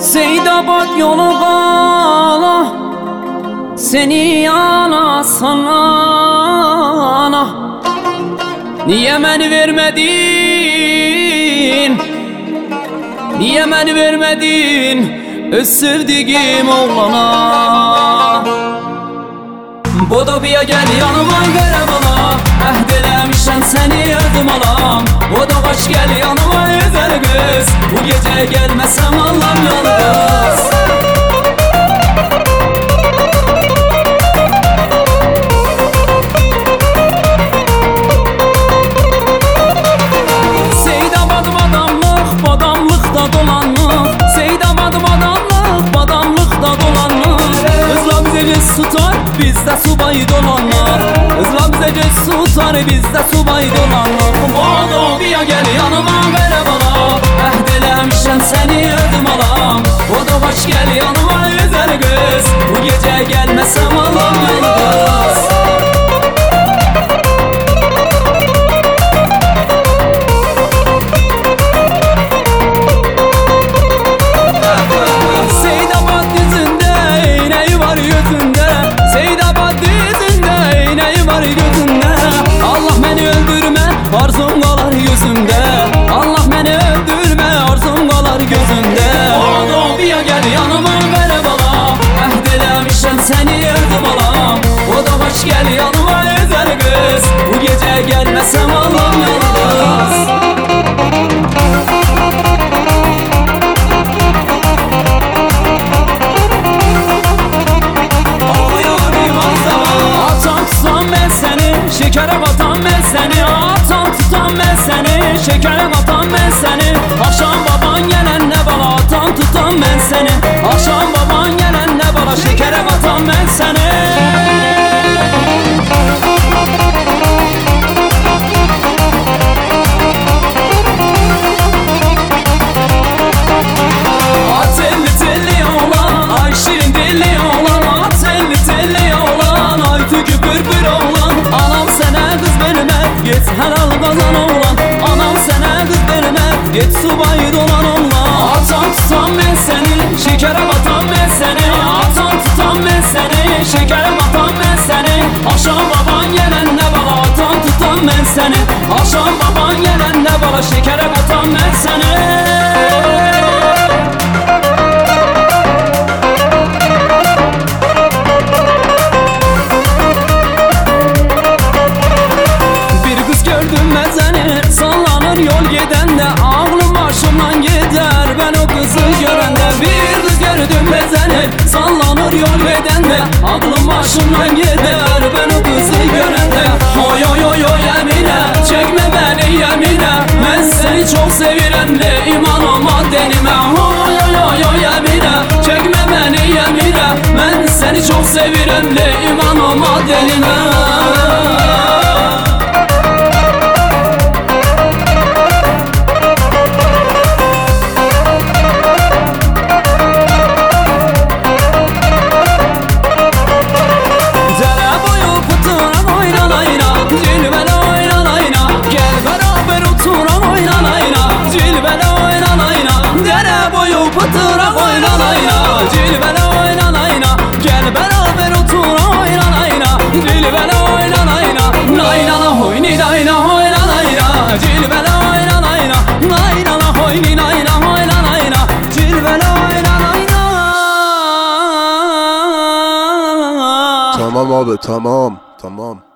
Seydabad yolu kala Seni yana sana. Niye beni vermedin? Niye beni vermedin? Öz sevdiğim oğlana. Bodobiya gel yanıma göre bana. Ehd elemişem seni yardım alam Bodobaş gel yanıma güzel kız. Bu gece gelmesem Allah'ım yalnız tutar, bizde subay dolanlar Modoviya gel yanıma ver bana Ehdelemişem seni ödüm alam O da hoş gel Git subay dolan oğlan Atan tutan ben seni Şekere batan ben seni. Atan tutan ben seni Şekere batan ben seni. Akşam baban gelen ne bala Atan tutan ben seni. Akşam baban gelen ne bala Şekere batan ben seni. Gördüm ben seni Sallanır yol giden de gördüm ben seni Sallanır yol giden de Aklım başımdan gider Ben o kızı görende. Oy oy oy oy Emine Çekme beni yemine. Ben seni çok seviren de iman olma denime Oy oy oy oy Emine Çekme beni yemine. Ben seni çok seviren de iman olma denime pıtıra oynan ayna Cilvele oynan ayna. Gel beraber oturam oynan ayna. Cilvele oynan ayna. Naynana hoyni dayna oynan ayna. Cilvele oynan ayna. Naynana hoyni nayna oynan ayna. Cilvele oynan ayna. Tamam abi tamam tamam.